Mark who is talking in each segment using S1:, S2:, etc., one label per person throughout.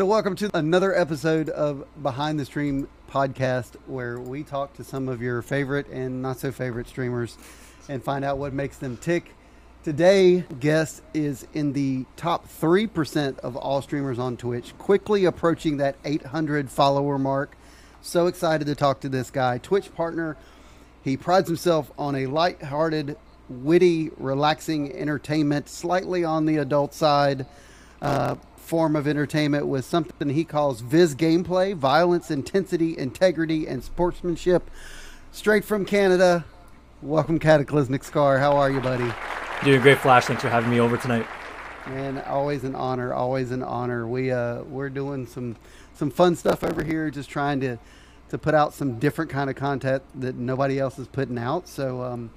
S1: So, welcome to another episode of Behind the Stream podcast, where we talk to some of your favorite and not so favorite streamers and find out what makes them tick. Today, guest is in the top 3% of all streamers on Twitch, quickly approaching that 800 follower mark. So excited to talk to this guy. Twitch partner, he prides himself on a light-hearted, witty, relaxing entertainment, slightly on the adult side. Uh, form of entertainment with something he calls Viz gameplay, violence, intensity, integrity, and sportsmanship. Straight from Canada. Welcome, Cataclysmic Scar. How are you, buddy?
S2: Doing great, Flash. Thanks for having me over tonight.
S1: Man, always an honor. Always an honor. We uh, we're doing some some fun stuff over here, just trying to to put out some different kind of content that nobody else is putting out. So, um,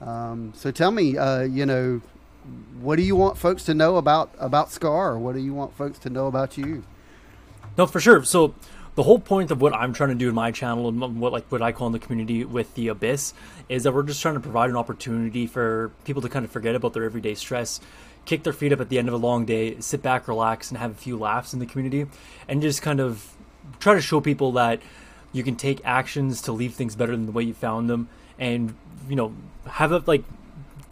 S1: um, so tell me, uh, you know, what do you want folks to know about about Scar? What do you want folks to know about you?
S2: No, for sure. So the whole point of what I'm trying to do in my channel and what like what I call in the community with the Abyss is that we're just trying to provide an opportunity for people to kind of forget about their everyday stress, kick their feet up at the end of a long day, sit back, relax, and have a few laughs in the community, and just kind of try to show people that you can take actions to leave things better than the way you found them, and you know have a like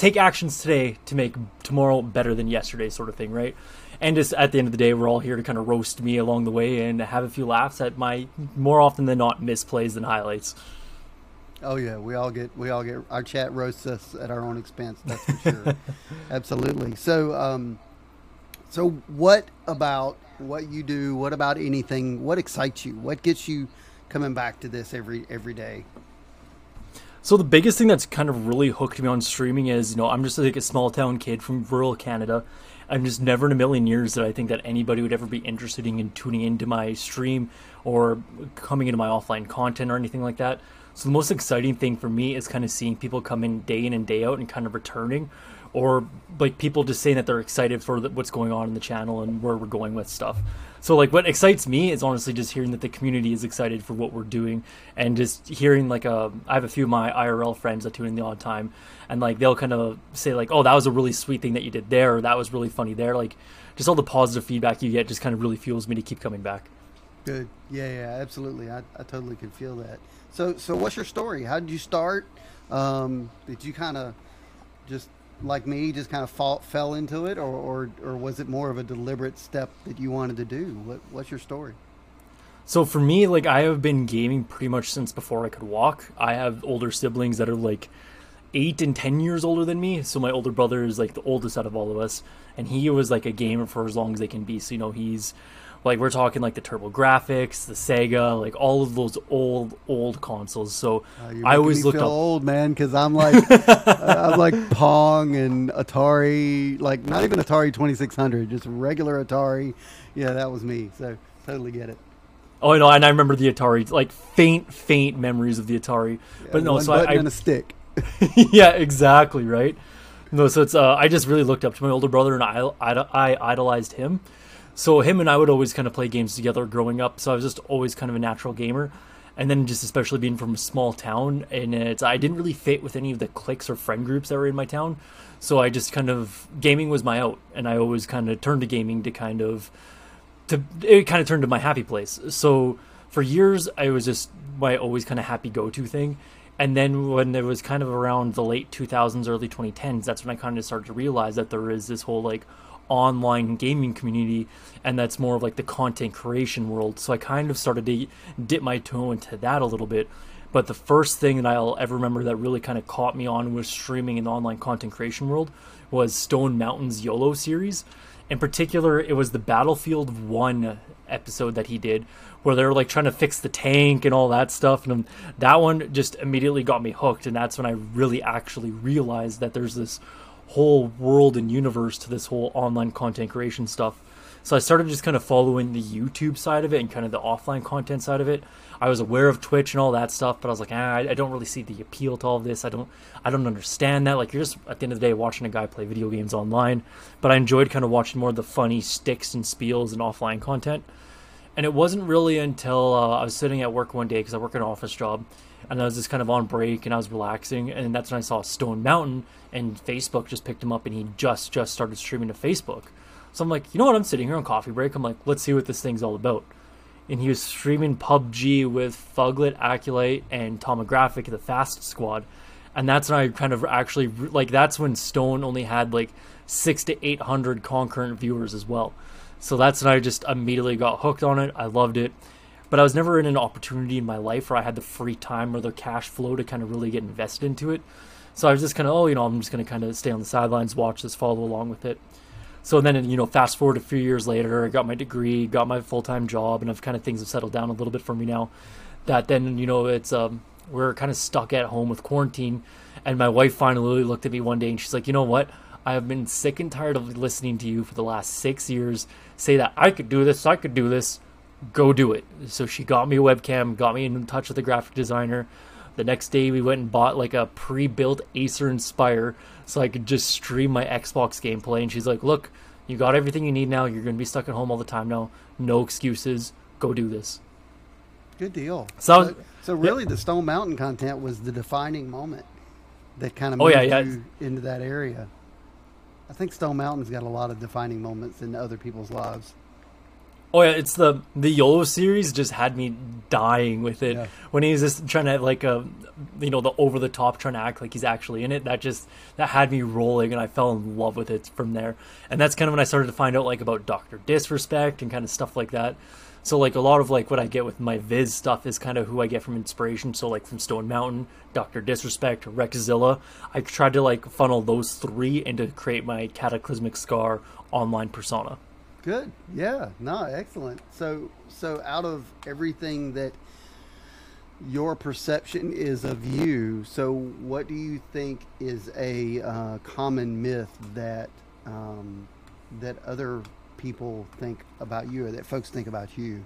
S2: take actions today to make tomorrow better than yesterday, sort of thing, right? And just at the end of the day, we're all here to kind of roast me along the way and have a few laughs at my more often than not misplays than highlights.
S1: Oh yeah, we all get we all get our chat roasts us at our own expense. That's for sure. Absolutely. So, um, so what about what you do? What about anything? What excites you? What gets you coming back to this every every day?
S2: So the biggest thing that's kind of really hooked me on streaming is, you know, I'm just like a small town kid from rural Canada. I'm just never in a million years that I think that anybody would ever be interested in tuning into my stream or coming into my offline content or anything like that. So the most exciting thing for me is kind of seeing people come in day in and day out and kind of returning, or like people just saying that they're excited for the, what's going on in the channel and where we're going with stuff. So like what excites me is honestly just hearing that the community is excited for what we're doing and just hearing like a um, I have a few of my IRL friends that tune in the odd time and like they'll kind of say like oh that was a really sweet thing that you did there or that was really funny there like just all the positive feedback you get just kind of really fuels me to keep coming back.
S1: Good. Yeah, yeah, absolutely. I, I totally can feel that. So so what's your story? How did you start? Um, did you kind of just like me, just kind of fall, fell into it, or, or or was it more of a deliberate step that you wanted to do? What what's your story?
S2: So for me, like I have been gaming pretty much since before I could walk. I have older siblings that are like eight and ten years older than me. So my older brother is like the oldest out of all of us, and he was like a gamer for as long as they can be. So you know he's like we're talking like the TurboGrafx, the Sega, like all of those old old consoles. So
S1: uh, I always look up old man because I'm like I'm like Pong and Atari, like not even Atari 2600, just regular Atari. Yeah, that was me. So totally get it.
S2: Oh, no, and I remember the Atari, like faint, faint memories of the Atari. Yeah, but no, so I, I
S1: and a stick.
S2: yeah, exactly right. No, so it's uh, I just really looked up to my older brother and I, I, I idolized him. So him and I would always kind of play games together growing up. So I was just always kind of a natural gamer. And then just especially being from a small town, and it's I didn't really fit with any of the cliques or friend groups that were in my town. So I just kind of gaming was my out, and I always kind of turned to gaming to kind of to it kind of turned to my happy place. So for years I was just my always kind of happy go to thing. And then when it was kind of around the late 2000s, early 2010s, that's when I kind of started to realize that there is this whole like online gaming community and that's more of like the content creation world. So i kind of started to dip my toe into that a little bit. But the first thing that i'll ever remember that really kind of caught me on was streaming in the online content creation world was stone mountain's yolo series. In particular it was the battlefield 1 episode that he did where they were like trying to fix the tank and all that stuff and that one just immediately got me hooked and that's when i really actually realized that there's this whole world and universe to this whole online content creation stuff. So I started just kind of following the YouTube side of it and kind of the offline content side of it. I was aware of Twitch and all that stuff, but I was like, ah, I don't really see the appeal to all of this. I don't, I don't understand that. Like you're just at the end of the day watching a guy play video games online. But I enjoyed kind of watching more of the funny sticks and spiels and offline content. And it wasn't really until uh, I was sitting at work one day because I work an office job, and I was just kind of on break and I was relaxing, and that's when I saw Stone Mountain, and Facebook just picked him up, and he just just started streaming to Facebook. So I'm like, you know what? I'm sitting here on coffee break. I'm like, let's see what this thing's all about. And he was streaming PUBG with Fuglet, Acolyte, and Tomographic, the Fast Squad. And that's when I kind of actually like. That's when Stone only had like six to eight hundred concurrent viewers as well. So that's when I just immediately got hooked on it. I loved it. But I was never in an opportunity in my life where I had the free time or the cash flow to kind of really get invested into it. So I was just kind of, oh, you know, I'm just going to kind of stay on the sidelines, watch this, follow along with it. So then, you know, fast forward a few years later, I got my degree, got my full time job, and I've kind of things have settled down a little bit for me now. That then, you know, it's um, we're kind of stuck at home with quarantine, and my wife finally looked at me one day and she's like, you know what? I have been sick and tired of listening to you for the last six years say that I could do this, I could do this. Go do it. So she got me a webcam, got me in touch with a graphic designer. The next day, we went and bought like a pre-built Acer Inspire so I could just stream my Xbox gameplay. And she's like, "Look, you got everything you need now. You're going to be stuck at home all the time now. No excuses. Go do this."
S1: Good deal.
S2: So,
S1: so, so really, yeah. the Stone Mountain content was the defining moment that kind of
S2: moved
S1: oh,
S2: yeah, yeah.
S1: you into that area. I think Stone Mountain's got a lot of defining moments in other people's lives.
S2: Oh yeah, it's the the YOLO series just had me dying with it yeah. when he's just trying to like a, uh, you know, the over the top trying to act like he's actually in it. That just that had me rolling, and I fell in love with it from there. And that's kind of when I started to find out like about Doctor Disrespect and kind of stuff like that. So like a lot of like what I get with my Viz stuff is kind of who I get from inspiration. So like from Stone Mountain, Doctor Disrespect, Rexzilla, I tried to like funnel those three into create my Cataclysmic Scar online persona.
S1: Good. Yeah. No. Excellent. So so out of everything that your perception is of you, so what do you think is a uh, common myth that um, that other people think about you or that folks think about you?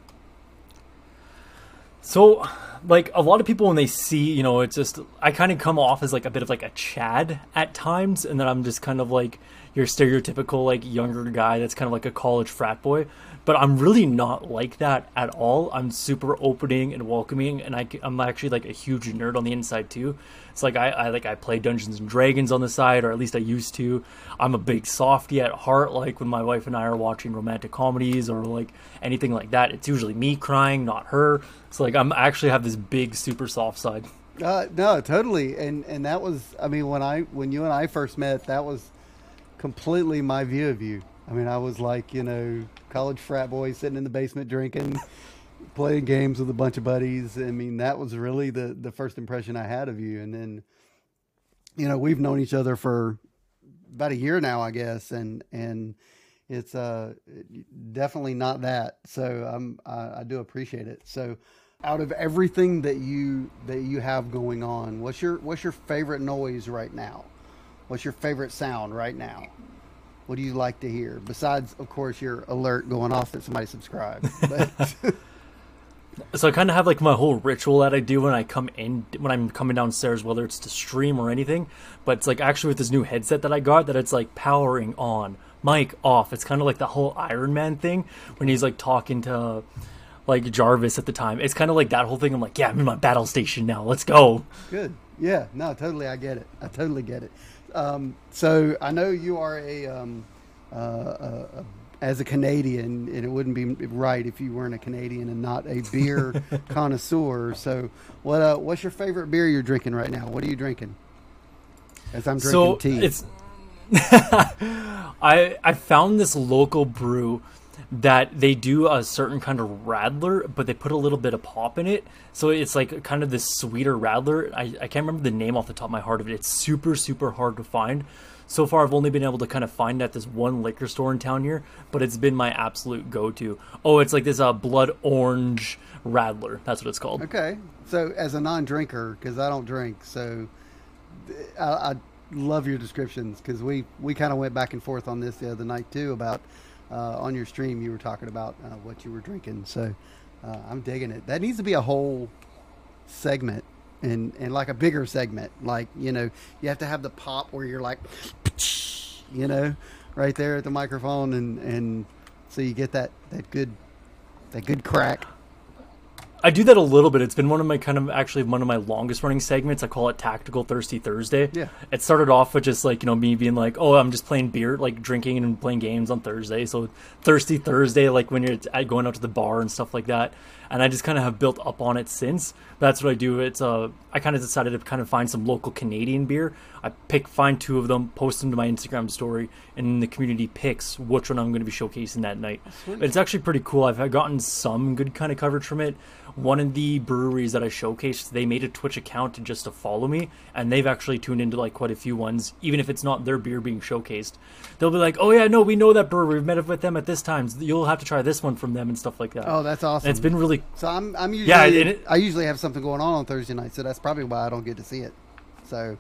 S2: So, like a lot of people when they see, you know, it's just I kind of come off as like a bit of like a Chad at times, and then I'm just kind of like your stereotypical like younger guy that's kind of like a college frat boy. But i'm really not like that at all. I'm super opening and welcoming and I, i'm actually like a huge nerd on the inside too. It's like I, I like i play dungeons and dragons on the side or at least i used to. I'm a big softy at heart like when my wife and i are watching romantic comedies or like anything like that. It's usually me crying not her. So like i'm actually have this big super soft side
S1: uh, no totally and and that was i mean when i when you and i first met that was completely my view of you. I mean, I was like, you know, college frat boy sitting in the basement drinking, playing games with a bunch of buddies. I mean, that was really the the first impression I had of you. And then, you know, we've known each other for about a year now, I guess, and and it's uh definitely not that. So I'm I, I do appreciate it. So out of everything that you that you have going on, what's your what's your favorite noise right now? What's your favorite sound right now? What do you like to hear? Besides, of course, your alert going off that somebody subscribed.
S2: so I kind of have like my whole ritual that I do when I come in, when I'm coming downstairs, whether it's to stream or anything. But it's like actually with this new headset that I got, that it's like powering on, mic off. It's kind of like the whole Iron Man thing when he's like talking to like Jarvis at the time. It's kind of like that whole thing. I'm like, yeah, I'm in my battle station now. Let's go.
S1: Good. Yeah. No, totally. I get it. I totally get it. Um, so I know you are a, um, uh, uh, as a Canadian, and it wouldn't be right if you weren't a Canadian and not a beer connoisseur. So, what uh, what's your favorite beer you're drinking right now? What are you drinking? As I'm drinking
S2: so
S1: tea.
S2: It's I I found this local brew that they do a certain kind of radler, but they put a little bit of pop in it. So it's like kind of this sweeter radler. I, I can't remember the name off the top of my heart of it. It's super, super hard to find. So far, I've only been able to kind of find at this one liquor store in town here, but it's been my absolute go to. Oh, it's like this uh, blood orange radler. That's what it's called.
S1: Okay. So, as a non drinker, because I don't drink, so I, I love your descriptions because we, we kind of went back and forth on this the other night too about uh, on your stream you were talking about uh, what you were drinking. So uh, I'm digging it. That needs to be a whole segment and and like a bigger segment. Like you know you have to have the pop where you're like, you know, right there at the microphone and and so you get that that good that good crack.
S2: I do that a little bit. It's been one of my kind of actually one of my longest running segments. I call it Tactical Thirsty Thursday.
S1: Yeah.
S2: It started off with just like, you know, me being like, oh, I'm just playing beer, like drinking and playing games on Thursday. So Thirsty Thursday, like when you're going out to the bar and stuff like that. And I just kind of have built up on it since. That's what I do. It's uh, I kind of decided to kind of find some local Canadian beer. I pick, find two of them, post them to my Instagram story, and the community picks which one I'm going to be showcasing that night. It's actually pretty cool. I've gotten some good kind of coverage from it. One of the breweries that I showcased, they made a Twitch account just to follow me, and they've actually tuned into like quite a few ones, even if it's not their beer being showcased. They'll be like, "Oh yeah, no, we know that brewery. We've met up with them at this time. You'll have to try this one from them and stuff like that."
S1: Oh, that's awesome.
S2: And it's been really
S1: so I'm I'm usually
S2: Yeah, it-
S1: I usually have something going on on Thursday night, so that's probably why I don't get to see it. So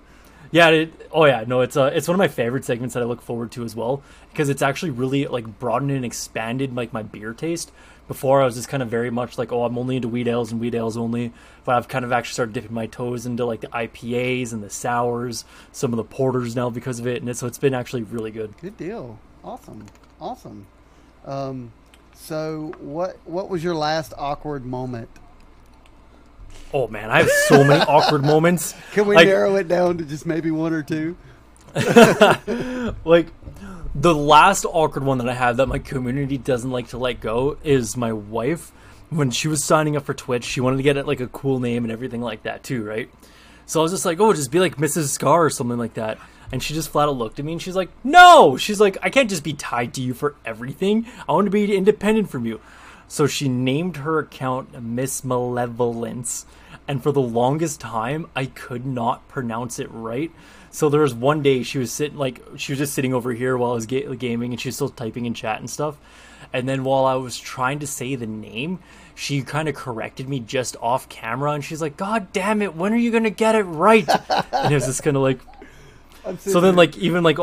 S2: Yeah, it, oh yeah, no, it's uh, it's one of my favorite segments that I look forward to as well because it's actually really like broadened and expanded like my beer taste. Before I was just kind of very much like, oh, I'm only into wheat ales and wheat ales only, but I've kind of actually started dipping my toes into like the IPAs and the sours, some of the porters now because of it, and it, so it's been actually really good.
S1: good deal. Awesome, awesome. Um, so what what was your last awkward moment?
S2: Oh man, I have so many awkward moments.
S1: Can we
S2: Like-
S1: narrow it down to just maybe one or two?
S2: like the last awkward one that I have that my community doesn't like to let go is my wife. When she was signing up for Twitch, she wanted to get it like a cool name and everything like that too, right? So I was just like, oh, just be like Mrs. Scar or something like that. And she just flat out looked at me and she's like, no! She's like, I can't just be tied to you for everything. I want to be independent from you. So she named her account Miss Malevolence. And for the longest time, I could not pronounce it right. So there was one day she was sitting, like, she was just sitting over here while I was ga- gaming and she was still typing in chat and stuff. And then while I was trying to say the name, she kind of corrected me just off camera and she's like, God damn it, when are you going to get it right? and it was just kind of like, so then, like, even like,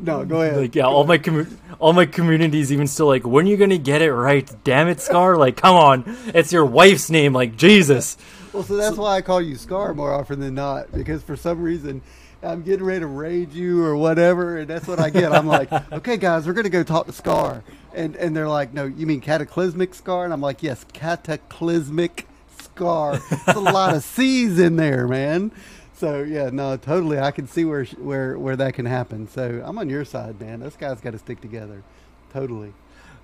S1: no, go ahead.
S2: like yeah, all my commu- all my communities even still like, when are you gonna get it right? Damn it, Scar! Like, come on, it's your wife's name. Like, Jesus.
S1: Well, so that's why I call you Scar more often than not, because for some reason I'm getting ready to raid you or whatever, and that's what I get. I'm like, okay, guys, we're gonna go talk to Scar, and and they're like, no, you mean cataclysmic Scar? And I'm like, yes, cataclysmic Scar. It's a lot of C's in there, man. So yeah, no, totally. I can see where where where that can happen. So I'm on your side, man. Those guys got to stick together. Totally,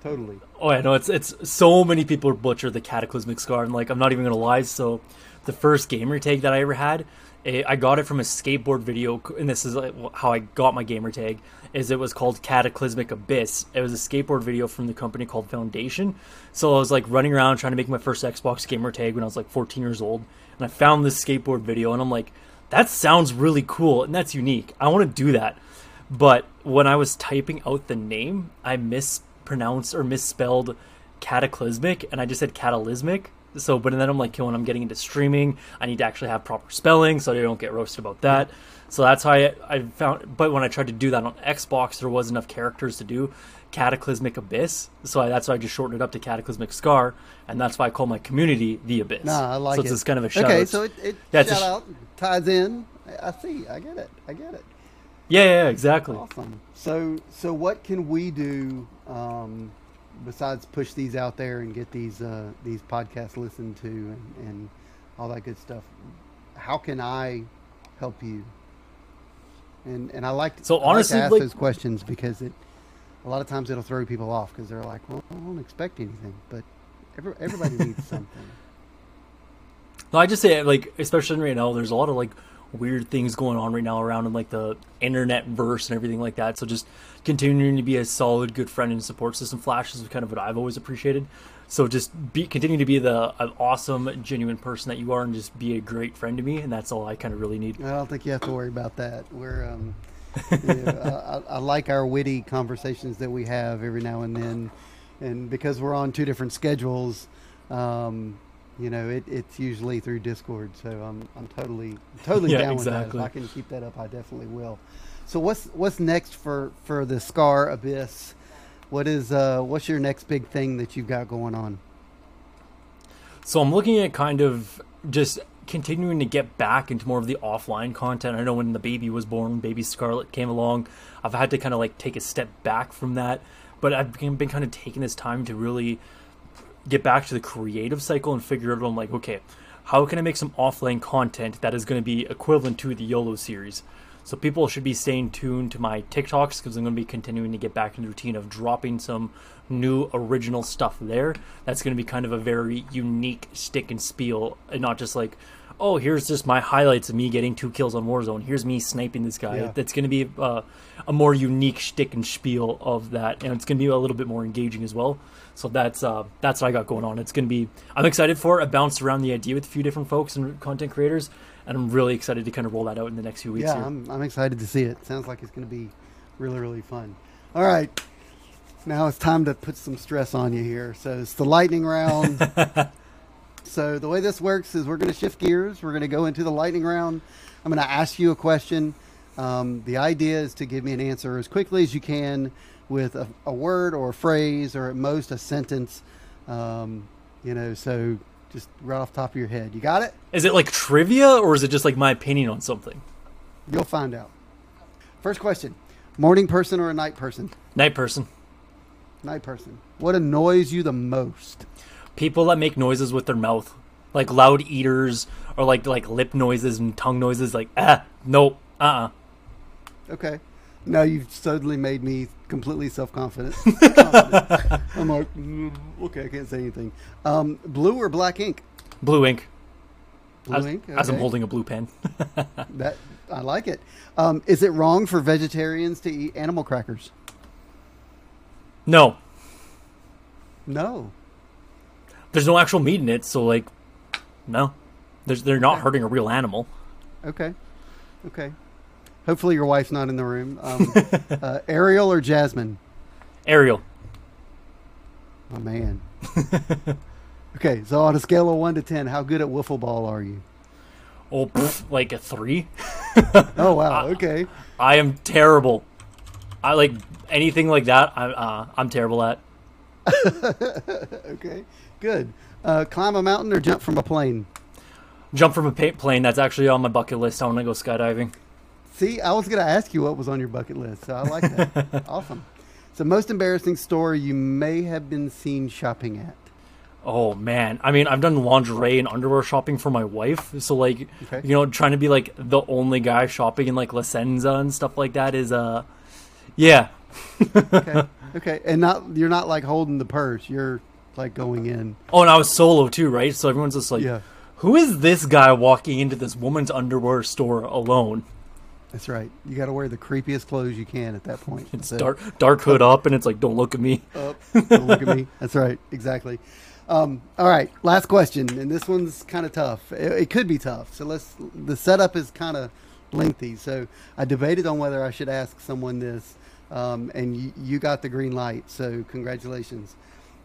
S1: totally.
S2: Oh, I know it's it's so many people butcher the cataclysmic scar, and like I'm not even gonna lie. So, the first gamer tag that I ever had, eh, I got it from a skateboard video, and this is how I got my gamer tag. Is it was called Cataclysmic Abyss. It was a skateboard video from the company called Foundation. So I was like running around trying to make my first Xbox gamer tag when I was like 14 years old, and I found this skateboard video, and I'm like, that sounds really cool, and that's unique. I want to do that. But when I was typing out the name, I mispronounced or misspelled cataclysmic, and I just said catalysmic. So, but then I'm like, when I'm getting into streaming, I need to actually have proper spelling so I don't get roasted about that. So that's how I, I found. But when I tried to do that on Xbox, there was enough characters to do cataclysmic abyss. So I, that's why I just shortened it up to cataclysmic scar, and that's why I call my community the abyss.
S1: Nah, I like
S2: so
S1: it.
S2: So it's just kind of a shout
S1: Okay,
S2: out.
S1: so it, it
S2: Yeah,
S1: shout
S2: sh-
S1: out ties in. I see. I get it. I get it.
S2: yeah, yeah, yeah, exactly.
S1: Awesome. So, so what can we do um, besides push these out there and get these uh, these podcasts listened to and, and all that good stuff? How can I help you? And and I like
S2: So
S1: I like
S2: honestly,
S1: to ask
S2: like-
S1: those questions because it a lot of times it'll throw people off because they're like, well, I don't expect anything, but every, everybody needs something.
S2: No, I just say like, especially right now, there's a lot of like weird things going on right now around in like the internet verse and everything like that. So just continuing to be a solid, good friend and support system. Flash is kind of what I've always appreciated. So just be continue to be the an awesome, genuine person that you are, and just be a great friend to me, and that's all I kind of really need.
S1: I don't think you have to worry about that. We're, um, you know, I, I like our witty conversations that we have every now and then, and because we're on two different schedules, um, you know, it, it's usually through Discord. So I'm, I'm totally, totally
S2: Yeah,
S1: down
S2: exactly.
S1: with that. If I can keep that up, I definitely will. So what's what's next for for the Scar Abyss? What is uh, what's your next big thing that you've got going on?
S2: So I'm looking at kind of just continuing to get back into more of the offline content. I know when the baby was born, baby Scarlet came along, I've had to kind of like take a step back from that, but I've been, been kind of taking this time to really get back to the creative cycle and figure out I'm like, okay, how can I make some offline content that is going to be equivalent to the YOLO series? So people should be staying tuned to my TikToks because I'm going to be continuing to get back in the routine of dropping some new original stuff there. That's going to be kind of a very unique stick and spiel, and not just like, oh, here's just my highlights of me getting two kills on Warzone. Here's me sniping this guy.
S1: Yeah.
S2: That's going to be uh, a more unique shtick and spiel of that, and it's going to be a little bit more engaging as well. So that's uh, that's what I got going on. It's going to be. I'm excited for it. I bounced around the idea with a few different folks and content creators, and I'm really excited to kind of roll that out in the next few weeks.
S1: Yeah,
S2: here.
S1: I'm, I'm excited to see it. Sounds like it's going to be really, really fun. All right. Now it's time to put some stress on you here. So it's the lightning round. so the way this works is we're going to shift gears. We're going to go into the lightning round. I'm going to ask you a question. Um, the idea is to give me an answer as quickly as you can with a, a word or a phrase or at most a sentence. Um, you know, so just right off the top of your head. You got it?
S2: Is it like trivia or is it just like my opinion on something?
S1: You'll find out. First question Morning person or a night person?
S2: Night person.
S1: Night person. What annoys you the most?
S2: People that make noises with their mouth, like loud eaters or like like lip noises and tongue noises. Like ah, nope, uh, uh
S1: Okay. Now you've suddenly made me completely self confident. I'm like, "Mm, okay, I can't say anything. Um, blue or black ink?
S2: blue ink.
S1: Blue
S2: as,
S1: ink.
S2: as I'm holding a blue pen.
S1: that. I like it. Um, is it wrong for vegetarians to eat animal crackers?
S2: no,
S1: No.
S2: There's no actual meat in it, so like, no, there's they're not hurting a real animal.
S1: Okay. Okay. Hopefully your wife's not in the room. Um, uh, Ariel or Jasmine?
S2: Ariel,
S1: Oh man. okay, so on a scale of one to ten, how good at wiffle ball are you?
S2: oh, pff, like a three.
S1: Oh wow. Okay.
S2: I am terrible. I like anything like that. I, uh, I'm terrible at.
S1: Okay. Good. Uh, climb a mountain or jump from a plane?
S2: Jump from a pa- plane. That's actually on my bucket list. I want to go skydiving.
S1: See, I was going to ask you what was on your bucket list, so I like that. awesome. So, most embarrassing store you may have been seen shopping at.
S2: Oh man, I mean, I've done lingerie and underwear shopping for my wife, so like,
S1: Okay.
S2: you know, trying to be like the only guy shopping in like La Senza and stuff like that is uh, yeah,
S1: Okay. okay. And not you're not like holding the purse. You're like going in.
S2: Oh, and I was solo too, right? So everyone's just like,
S1: Yeah.
S2: who is this guy walking into this woman's underwear store alone?
S1: That's right. You got to wear the creepiest clothes you can at that point.
S2: It's
S1: So-
S2: dark, dark hood up, and it's like, don't look at me.
S1: up. Don't look at me. That's right. Exactly. Um, all right. Last question, and this one's kind of tough. It, it could be tough. So let's. The setup is kind of lengthy. So I debated on whether I should ask someone this, um, and you, you got the green light. So congratulations.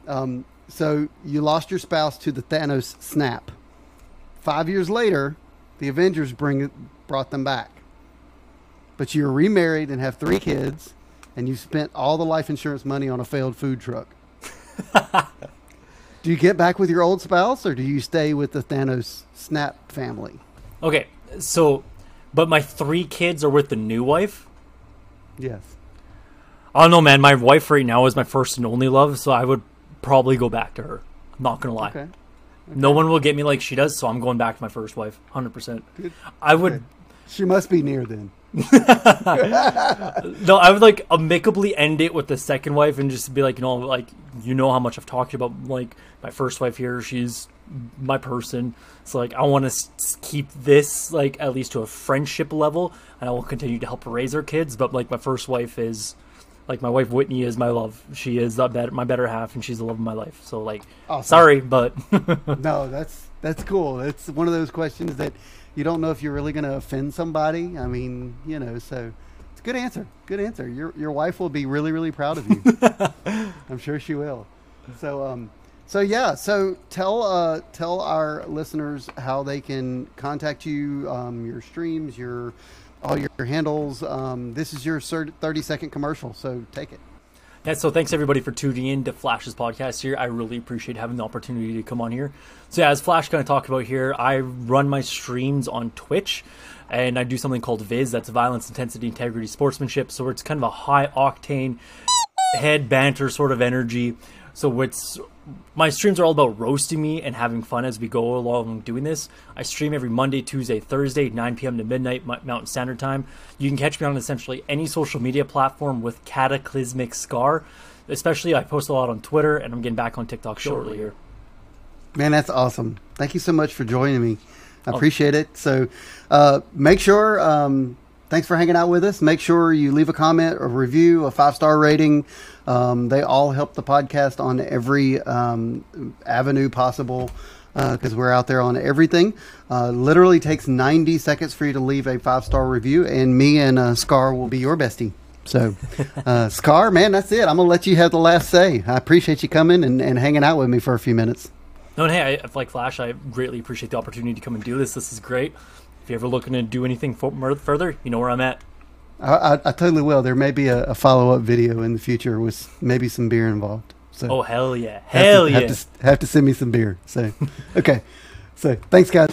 S1: Um, so you lost your spouse to the Thanos snap. Five years later, the Avengers bring brought them back. But you're remarried and have three kids, and you spent all the life insurance money on a failed food truck. do you get back with your old spouse, or do you stay with the Thanos snap family?
S2: Okay, so, but my three kids are with the new wife.
S1: Yes.
S2: I don't know, man. My wife right now is my first and only love, so I would probably go back to her. I'm not gonna lie.
S1: Okay.
S2: No one will get me like she does, so I'm going back to my first wife, hundred percent. I would
S1: Okay. She must be near then.
S2: no, I would like amicably end it with the second wife and just be like, you know, like you know how much I've talked about like my first wife here. She's my person, so like I want to s- keep this like at least to a friendship level, and I will continue to help raise our kids. But like my first wife is. Like my wife Whitney is my love. She is better, my better half, and she's the love of my life. So like,
S1: Awesome.
S2: sorry, but
S1: No, that's that's cool. It's one of those questions that you don't know if you're really going to offend somebody. I mean, you know, so it's a good answer. Good answer. Your your wife will be really really proud of you. I'm sure she will. So um so yeah, so tell uh tell our listeners how they can contact you, um your streams, your all your handles. Um this is your 30 second commercial, so take it.
S2: Yeah, so thanks everybody for tuning in to Flash's podcast here. I really appreciate having the opportunity to come on here. So yeah, as Flash kind of talked about here, I run my streams on Twitch and I do something called Viz, that's violence, intensity, integrity, sportsmanship. So it's kind of a high octane head banter sort of energy. So it's my streams are all about roasting me and having fun as we go along doing this. I stream every Monday, Tuesday, Thursday, 9 p.m. to midnight Mountain Standard Time. You can catch me on essentially any social media platform with Cataclysmic Scar. Especially, I post a lot on Twitter, and I'm getting back on TikTok shortly here.
S1: Man, that's awesome. Thank you so much for joining me. I appreciate it. So, uh, make sure. Um, thanks for hanging out with us. Make sure you leave a comment, a review, a five star rating. Um, they all help the podcast on every um, avenue possible because uh, we're out there on everything. Uh, literally takes 90 seconds for you to leave a five star review, and me and uh, Scar will be your bestie. So, uh, Scar, man, that's it. I'm going to let you have the last say. I appreciate you coming and, and hanging out with me for a few minutes.
S2: No, and hey, I, like Flash, I greatly appreciate the opportunity to come and do this. This is great. If you're ever looking to do anything for, further, you know where I'm at.
S1: I, I, I totally will. There may be a, a follow up video in the future with maybe some beer involved. So
S2: oh hell yeah, hell
S1: have
S2: yeah!
S1: Have, to, have to send me some beer. So okay, so thanks guys.